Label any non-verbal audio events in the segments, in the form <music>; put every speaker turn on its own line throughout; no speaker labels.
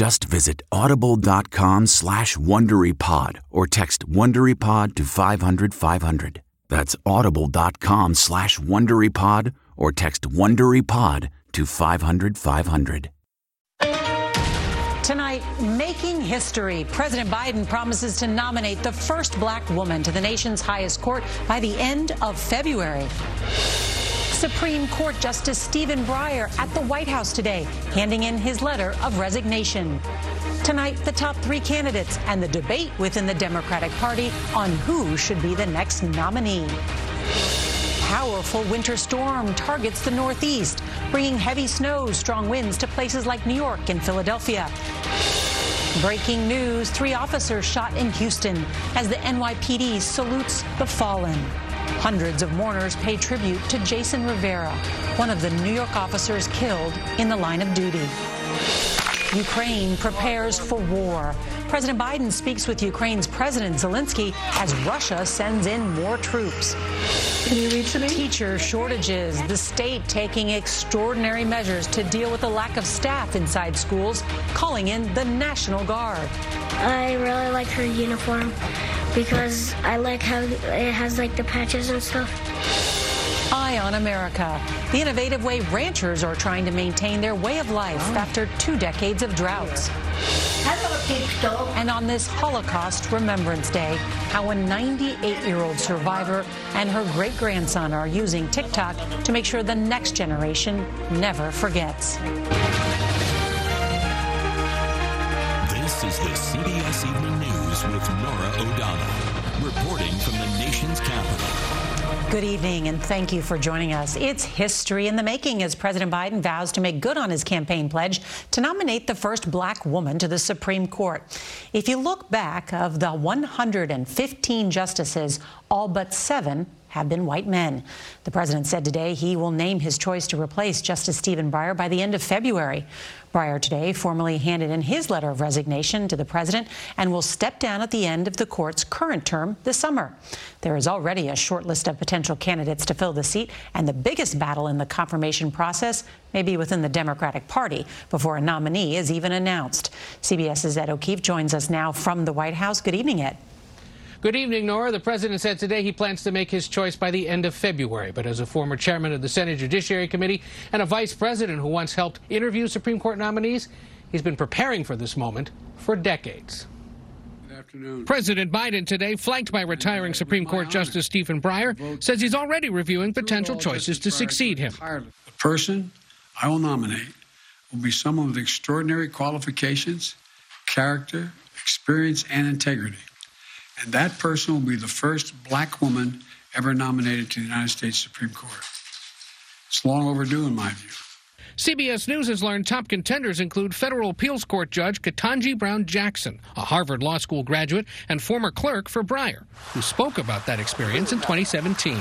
Just visit audible.com slash WonderyPod or text WonderyPod to 500, 500. That's audible.com slash WonderyPod or text WonderyPod to 500, 500.
Tonight, making history. President Biden promises to nominate the first black woman to the nation's highest court by the end of February. Supreme Court Justice Stephen Breyer at the White House today, handing in his letter of resignation. Tonight, the top three candidates and the debate within the Democratic Party on who should be the next nominee. Powerful winter storm targets the Northeast, bringing heavy snow, strong winds to places like New York and Philadelphia. Breaking news three officers shot in Houston as the NYPD salutes the fallen. Hundreds of mourners pay tribute to Jason Rivera, one of the New York officers killed in the line of duty. Ukraine prepares for war. President Biden speaks with Ukraine's President Zelensky as Russia sends in more troops.
Can you read to me?
Teacher shortages, the state taking extraordinary measures to deal with the lack of staff inside schools, calling in the National Guard.
I really like her uniform because I like how it has like the patches and stuff.
Eye on America, the innovative way ranchers are trying to maintain their way of life oh. after two decades of droughts. And on this Holocaust Remembrance Day, how a 98 year old survivor and her great grandson are using TikTok to make sure the next generation never forgets.
This is the CBS Evening News with Norah O'Donnell, reporting from the nation's capital.
Good evening, and thank you for joining us. It's history in the making as President Biden vows to make good on his campaign pledge to nominate the first black woman to the Supreme Court. If you look back, of the 115 justices, all but seven have been white men. The president said today he will name his choice to replace Justice Stephen Breyer by the end of February. Breyer today formally handed in his letter of resignation to the president and will step down at the end of the court's current term this summer. There is already a short list of potential candidates to fill the seat, and the biggest battle in the confirmation process may be within the Democratic Party before a nominee is even announced. CBS's Ed O'Keefe joins us now from the White House. Good evening, Ed.
Good evening, Norah. The president said today he plans to make his choice by the end of February. But as a former chairman of the Senate Judiciary Committee and a vice president who once helped interview Supreme Court nominees, he's been preparing for this moment for decades. Good afternoon. President Biden today, flanked by retiring Supreme Court Justice Stephen Breyer, says he's already reviewing potential choices to succeed him.
The person I will nominate will be someone with extraordinary qualifications, character, experience, and integrity. And that person will be the first black woman ever nominated to the United States Supreme Court. It's long overdue, in my view.
CBS News has learned top contenders include federal appeals court judge Ketanji Brown Jackson, a Harvard Law School graduate and former clerk for Breyer, who spoke about that experience in 2017.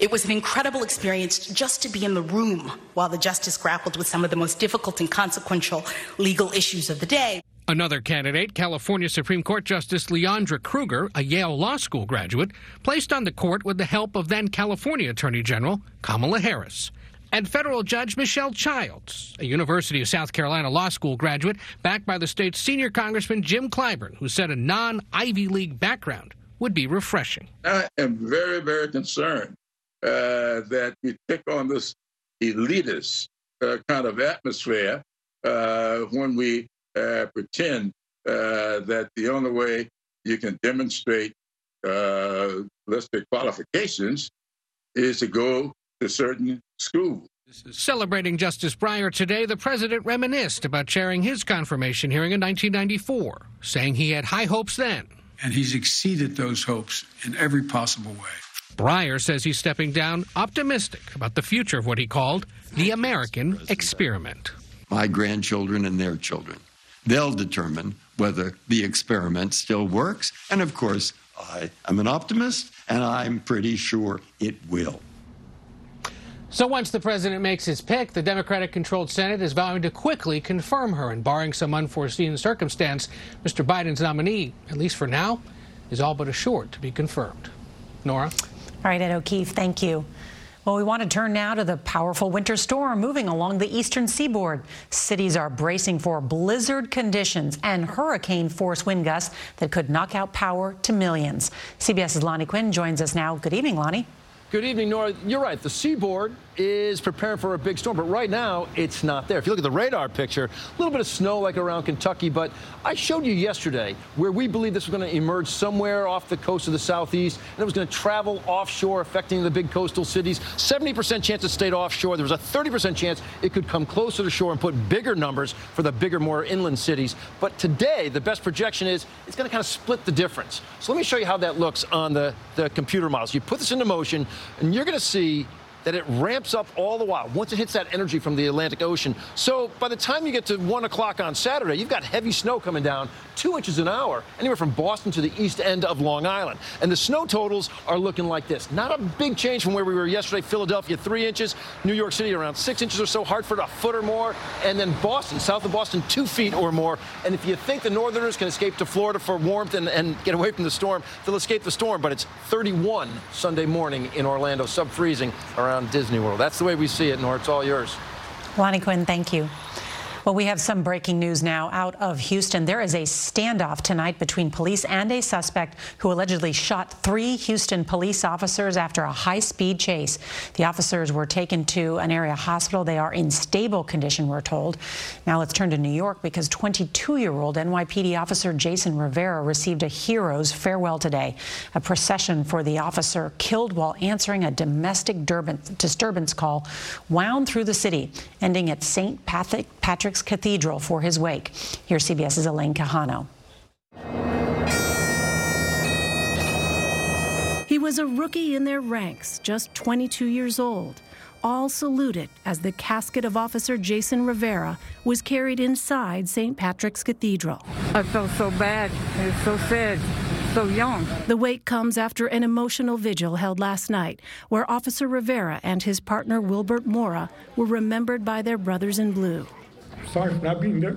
It was an incredible experience just to be in the room while the justice grappled with some of the most difficult and consequential legal issues of the day.
Another candidate, California Supreme Court Justice Leondra Kruger, a Yale Law School graduate, placed on the court with the help of then California Attorney General Kamala Harris. And federal judge Michelle Childs, a University of South Carolina Law School graduate, backed by the state's senior Congressman Jim Clyburn, who said a non Ivy League background would be refreshing.
I am very, very concerned uh, that we pick on this elitist uh, kind of atmosphere uh, when we uh, pretend uh, that the only way you can demonstrate, uh, let's say, qualifications is to go to certain schools.
Celebrating Justice Breyer today, the president reminisced about chairing his confirmation hearing in 1994, saying he had high hopes then.
And he's exceeded those hopes in every possible way.
Breyer says he's stepping down optimistic about the future of what he called the American experiment.
My grandchildren and their children They'll determine whether the experiment still works. And of course, I am an optimist, and I'm pretty sure it will.
So once the president makes his pick, the Democratic controlled Senate is vowing to quickly confirm her. And barring some unforeseen circumstance, Mr. Biden's nominee, at least for now, is all but assured to be confirmed. Norah?
All right, Ed O'Keefe, thank you. Well, we want to turn now to the powerful winter storm moving along the eastern seaboard. Cities are bracing for blizzard conditions and hurricane force wind gusts that could knock out power to millions. CBS's Lonnie Quinn joins us now. Good evening, Lonnie.
Good evening, Norah. You're right. The seaboard is preparing for a big storm, but right now it's not there. If you look at the radar picture, a little bit of snow like around Kentucky, but I showed you yesterday where we believe this was going to emerge somewhere off the coast of the southeast, and it was going to travel offshore, affecting the big coastal cities. 70% chance it stayed offshore. There was a 30% chance it could come closer to shore and put bigger numbers for the bigger, more inland cities. But today, the best projection is it's going to kind of split the difference. So let me show you how that looks on the, the computer models. You put this into motion, and you're going to see that it ramps up all the while once it hits that energy from the Atlantic Ocean. So by the time you get to 1 o'clock on Saturday, you've got heavy snow coming down, two inches an hour, anywhere from Boston to the east end of Long Island. And the snow totals are looking like this. Not a big change from where we were yesterday. Philadelphia, three inches. New York City, around six inches or so. Hartford, a foot or more. And then Boston, south of Boston, two feet or more. And if you think the Northerners can escape to Florida for warmth and, and get away from the storm, they'll escape the storm. But it's 31 Sunday morning in Orlando, sub-freezing around Disney World. That's the way we see it, Nor. It's all yours.
Lonnie Quinn, thank you. Well, we have some breaking news now out of Houston. There is a standoff tonight between police and a suspect who allegedly shot three Houston police officers after a high-speed chase. The officers were taken to an area hospital. They are in stable condition, we're told. Now let's turn to New York because 22-year-old NYPD officer Jason Rivera received a hero's farewell today. A procession for the officer killed while answering a domestic disturbance call wound through the city, ending at St. Patrick's Cathedral for his wake. Here's CBS's Elaine Quijano.
He was a rookie in their ranks, just 22 years old. All saluted as the casket of Officer Jason Rivera was carried inside St. Patrick's Cathedral.
I felt so bad. It's so sad so young.
The wake comes after an emotional vigil held last night, where Officer Rivera and his partner Wilbert Mora were remembered by their brothers in blue.
Sorry for not being there.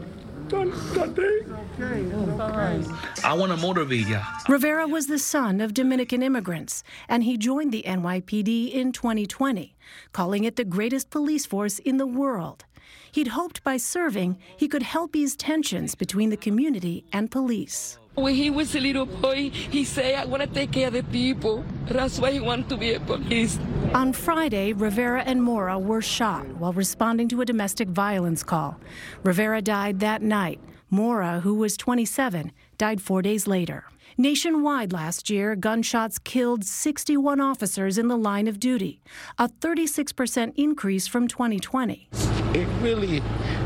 I want to motivate you.
Rivera was the son of Dominican immigrants, and he joined the NYPD in 2020, calling it the greatest police force in the world. He'd hoped by serving, he could help ease tensions between the community and police.
When he was a little boy, he said, I want to take care of the people. That's why he wanted to be a police.
On Friday, Rivera and Mora were shot while responding to a domestic violence call. Rivera died that night. Mora, who was 27, died four days later. Nationwide last year, gunshots killed 61 officers in the line of duty, a 36% increase from 2020.
It really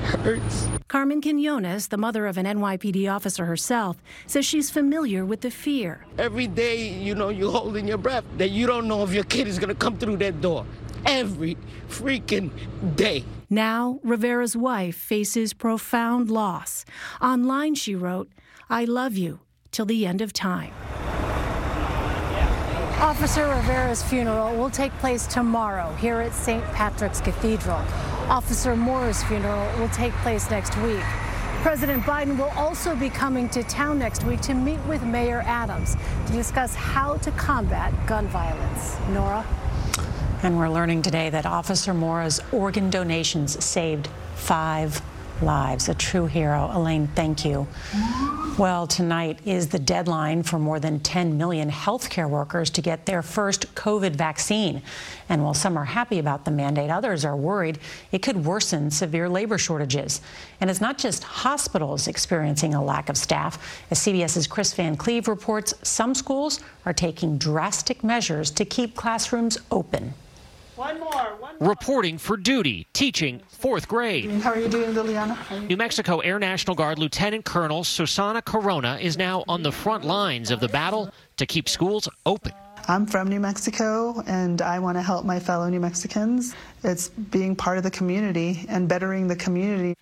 hurts.
Carmen Quinones, the mother of an NYPD officer herself, says she's familiar with the fear.
Every day, you know, you're holding your breath that you don't know if your kid is going to come through that door. Every freaking day.
Now, Rivera's wife faces profound loss. Online, she wrote, I love you till the end of time.
Officer Rivera's funeral will take place tomorrow here at St. Patrick's Cathedral. Officer Mora's funeral will take place next week. President Biden will also be coming to town next week to meet with Mayor Adams to discuss how to combat gun violence. Norah?
And we're learning today that Officer Mora's organ donations saved five lives. A true hero. Elaine, thank you. Well, tonight is the deadline for more than 10 million healthcare workers to get their first COVID vaccine. And while some are happy about the mandate, others are worried it could worsen severe labor shortages. And it's not just hospitals experiencing a lack of staff. As CBS's Chris Van Cleave reports, some schools are taking drastic measures to keep classrooms open.
One more, one more. Reporting for duty, teaching fourth grade.
How are you doing, Liliana?
New Mexico Air National Guard Lieutenant Colonel Susana Corona is now on the front lines of the battle to keep schools open.
I'm from New Mexico and I want to help my fellow New Mexicans. It's being part of the community and bettering the community.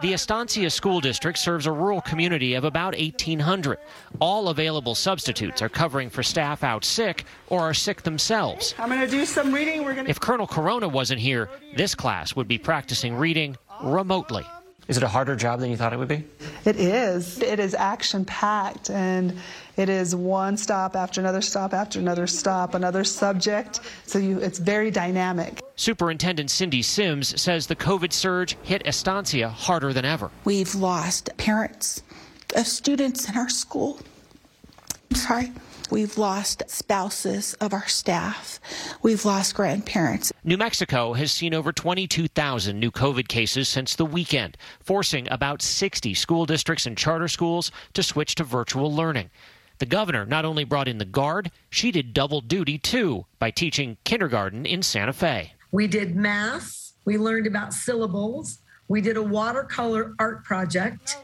The Estancia School District serves a rural community of about 1,800. All available substitutes are covering for staff out sick or are sick themselves.
I'm going to do some reading. We're
to... If Colonel Corona wasn't here, this class would be practicing reading remotely.
Is it a harder job than you thought it would be?
It is. It is action packed and it is one stop after another stop after another stop, another subject. So you, it's very dynamic.
Superintendent Cindy Sims says the COVID surge hit Estancia harder than ever.
We've lost parents of students in our school. I'm sorry. We've lost spouses of our staff. We've lost grandparents.
New Mexico has seen over 22,000 new COVID cases since the weekend, forcing about 60 school districts and charter schools to switch to virtual learning. The governor not only brought in the guard, she did double duty too by teaching kindergarten in Santa Fe.
We did math, we learned about syllables, we did a watercolor art project.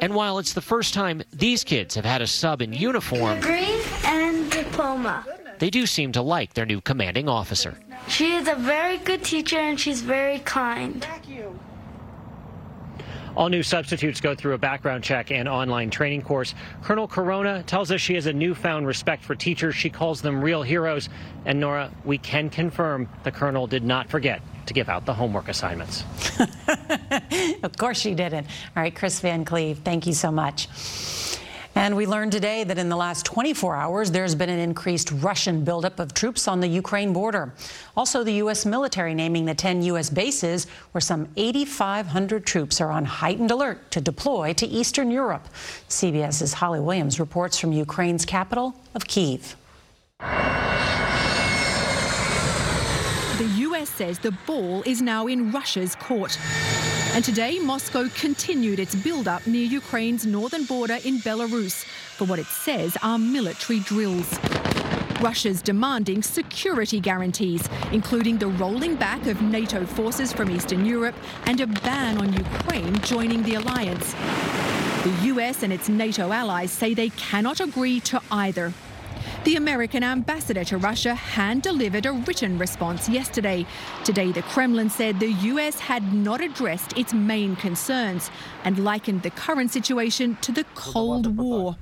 And while it's the first time these kids have had a sub in uniform,
degree and diploma.
They do seem to like their new commanding officer.
She is a very good teacher and she's very kind. Thank you.
All new substitutes go through a background check and online training course. Colonel Corona tells us she has a newfound respect for teachers. She calls them real heroes. And Norah, we can confirm the colonel did not forget to give out the homework assignments. <laughs>
of course she didn't. All right, Chris Van Cleave, thank you so much. And we learned today that in the last 24 hours, there's been an increased Russian buildup of troops on the Ukraine border. Also, the U.S. military naming the 10 U.S. bases where some 8,500 troops are on heightened alert to deploy to Eastern Europe. CBS's Holly Williams reports from Ukraine's capital of Kiev.
The U.S. says the ball is now in Russia's court. And today, Moscow continued its build-up near Ukraine's northern border in Belarus for what it says are military drills. Russia's demanding security guarantees, including the rolling back of NATO forces from Eastern Europe and a ban on Ukraine joining the alliance. The US and its NATO allies say they cannot agree to either. The American ambassador to Russia hand delivered a written response yesterday. Today, the Kremlin said the US had not addressed its main concerns and likened the current situation to the Cold War.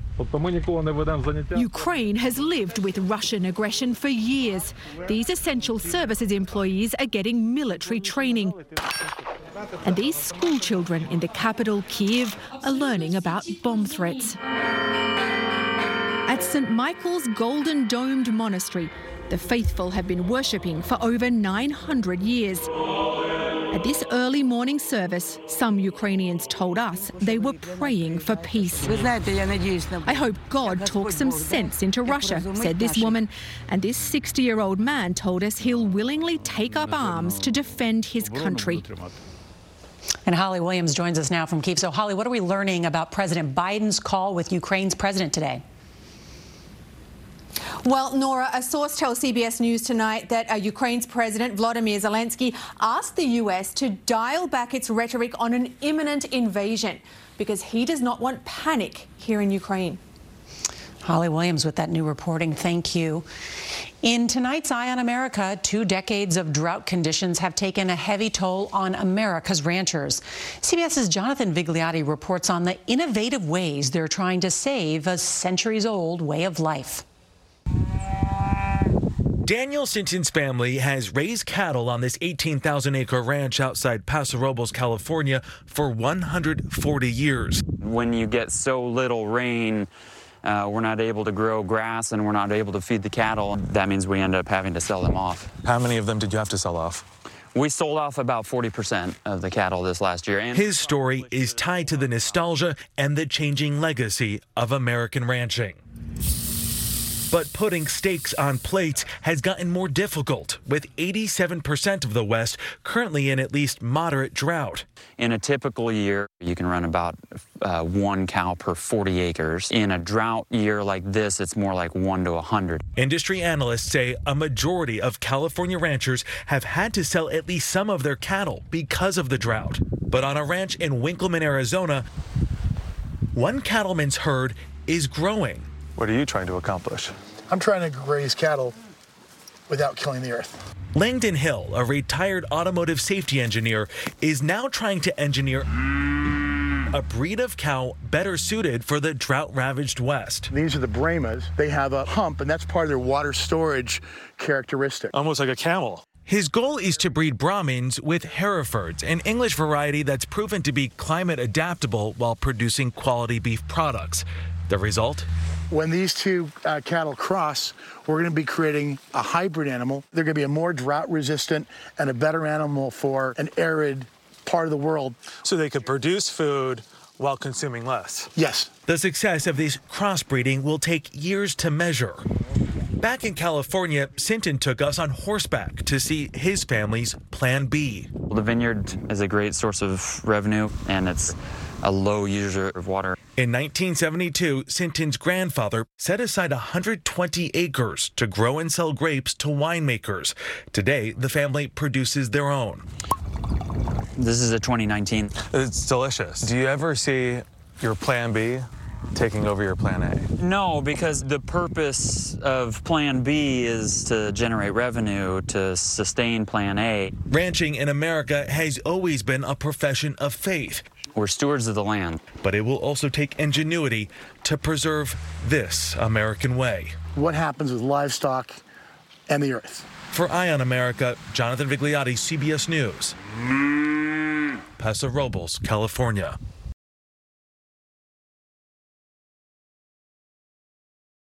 Ukraine has lived with Russian aggression for years. These essential services employees are getting military training. And these school children in the capital, Kiev, are learning about bomb threats. At St. Michael's Golden Domed Monastery, the faithful have been worshipping for over 900 years. At this early morning service, some Ukrainians told us they were praying for peace. I hope God talks some sense into Russia, said this woman. And this 60 year old man told us he'll willingly take up arms to defend his country.
And Holly Williams joins us now from Kiev. So, Holly, what are we learning about President Biden's call with Ukraine's president today?
Well, Norah, a source tells CBS News tonight that uh, Ukraine's President Vladimir Zelensky asked the US to dial back its rhetoric on an imminent invasion because he does not want panic here in Ukraine.
Holly Williams with that new reporting. Thank you. In tonight's Eye on America, two decades of drought conditions have taken a heavy toll on America's ranchers. CBS's Jonathan Vigliotti reports on the innovative ways they're trying to save a centuries old way of life.
Daniel Sinton's family has raised cattle on this 18,000 acre ranch outside Paso Robles, California for 140 years.
When you get so little rain, uh, we're not able to grow grass and we're not able to feed the cattle. That means we end up having to sell them off.
How many of them did you have to sell off?
We sold off about 40% of the cattle this last year. And
His story is tied to the nostalgia and the changing legacy of American ranching. But putting steaks on plates has gotten more difficult, with 87% of the West currently in at least moderate drought.
in a typical year, you can run about uh, one cow per 40 acres. In a drought year like this, it's more like one to 100.
Industry analysts say a majority of California ranchers have had to sell at least some of their cattle because of the drought. But on a ranch in Winkelman, Arizona, one cattleman's herd is growing.
What are you trying to accomplish?
I'm trying to raise cattle without killing the earth.
Langdon Hill, a retired automotive safety engineer, is now trying to engineer a breed of cow better suited for the drought ravaged West.
These are the Brahmas. They have a hump, and that's part of their water storage characteristic.
Almost like a camel.
His goal is to breed Brahmins with Herefords, an English variety that's proven to be climate adaptable while producing quality beef products. The result?
When these two uh, cattle cross, we're going to be creating a hybrid animal. They're going to be a more drought resistant and a better animal for an arid part of the world.
So they could produce food while consuming less.
Yes.
The success of this crossbreeding will take years to measure. Back in California, Sinton took us on horseback to see his family's Plan B.
The vineyard is a great source of revenue and it's a low user of water.
In 1972, Sinton's grandfather set aside 120 acres to grow and sell grapes to winemakers. Today, the family produces their own.
This is a 2019.
It's delicious. Do you ever see your plan B taking over your plan A?
No, because the purpose of Plan B is to generate revenue to sustain Plan A.
Ranching in America has always been a profession of faith.
We're stewards of the land.
But it will also take ingenuity to preserve this American way.
What happens with livestock and the earth?
For Eye on America, Jonathan Vigliotti, CBS News. Mm. Paso Robles, California.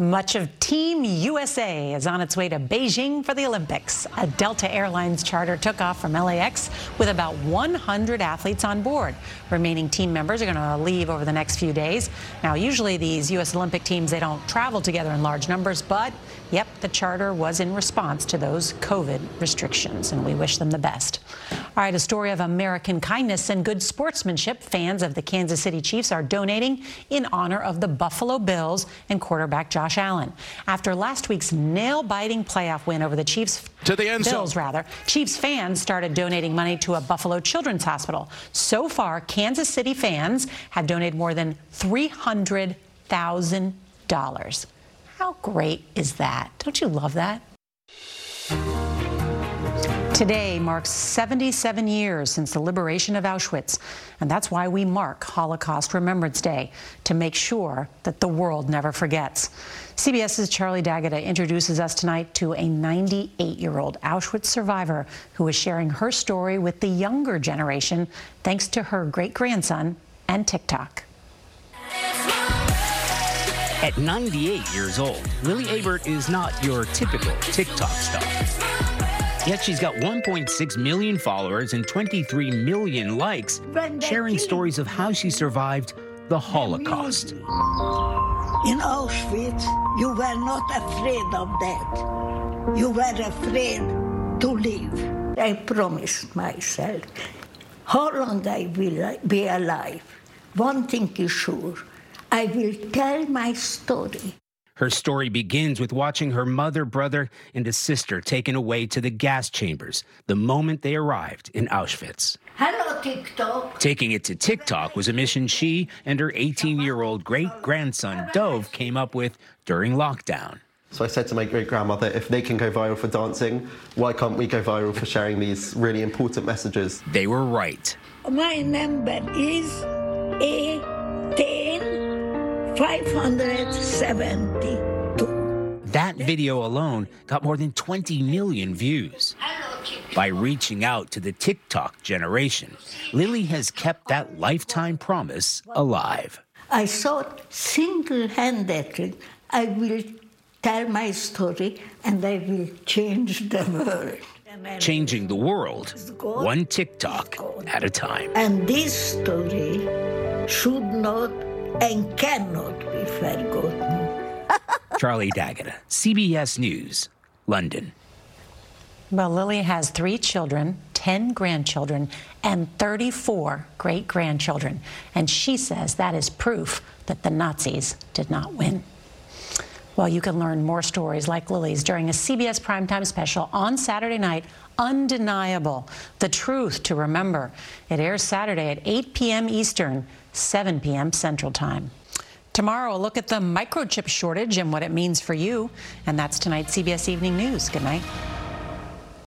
Much of Team USA is on its way to Beijing for the Olympics. A Delta Airlines charter took off from LAX with about 100 athletes on board. Remaining team members are going to leave over the next few days. Now, usually these U.S. Olympic teams, they don't travel together in large numbers, but yep, the charter was in response to those COVID restrictions, and we wish them the best. All right, a story of American kindness and good sportsmanship. Fans of the Kansas City Chiefs are donating in honor of the Buffalo Bills and quarterback Josh Allen. After last week's nail-biting playoff win over the Chiefs
to the end
Bills, rather, Chiefs fans started donating money to a Buffalo Children's Hospital. So far, Kansas City fans have donated more than $300,000. How great is that? Don't you love that? Today marks 77 years since the liberation of Auschwitz, and that's why we mark Holocaust Remembrance Day to make sure that the world never forgets. CBS's Charlie D'Agata introduces us tonight to a 98 year old Auschwitz survivor who is sharing her story with the younger generation thanks to her great grandson, and TikTok.
At 98 years old, Lily Ebert is not your typical TikTok star. Yet she's got 1.6 million followers and 23 million likes, sharing stories of how she survived the Holocaust.
In Auschwitz, you were not afraid of death. You were afraid to live. I promised myself how long I will be alive. One thing is sure I will tell my story.
Her story begins with watching her mother, brother, and a sister taken away to the gas chambers the moment they arrived in Auschwitz.
Hello, TikTok.
Taking it to TikTok was a mission she and her 18 year old great grandson, Dov, came up with during lockdown.
So I said to my great grandmother, if they can go viral for dancing, why can't we go viral for sharing these really important messages?
They were right.
My number is A 10 572.
That video alone got more than 20 million views. By reaching out to the TikTok generation, Lily has kept that lifetime promise alive.
I thought single handedly I will tell my story and I will change the world.
Changing the world, one TikTok at a time.
And this story should not and cannot be forgotten. <laughs>
Charlie D'Agata, CBS News, London.
Well, Lily has three children, 10 grandchildren, and 34 great grandchildren. And she says that is proof that the Nazis did not win. Well, you can learn more stories like Lily's during a CBS Primetime special on Saturday night, Undeniable The Truth to Remember. It airs Saturday at 8 p.m. Eastern, 7 p.m. Central Time. Tomorrow, a look at the microchip shortage and what it means for you. And that's tonight's CBS Evening News. Good night.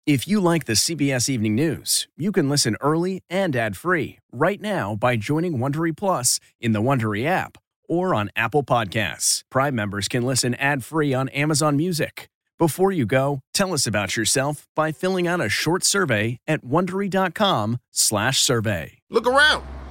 If you like the CBS Evening News, you can listen early and ad-free right now by joining Wondery Plus in the Wondery app or on Apple Podcasts. Prime members can listen ad-free on Amazon Music. Before you go, tell us about yourself by filling out a short survey at wondery.com/survey.
Look around.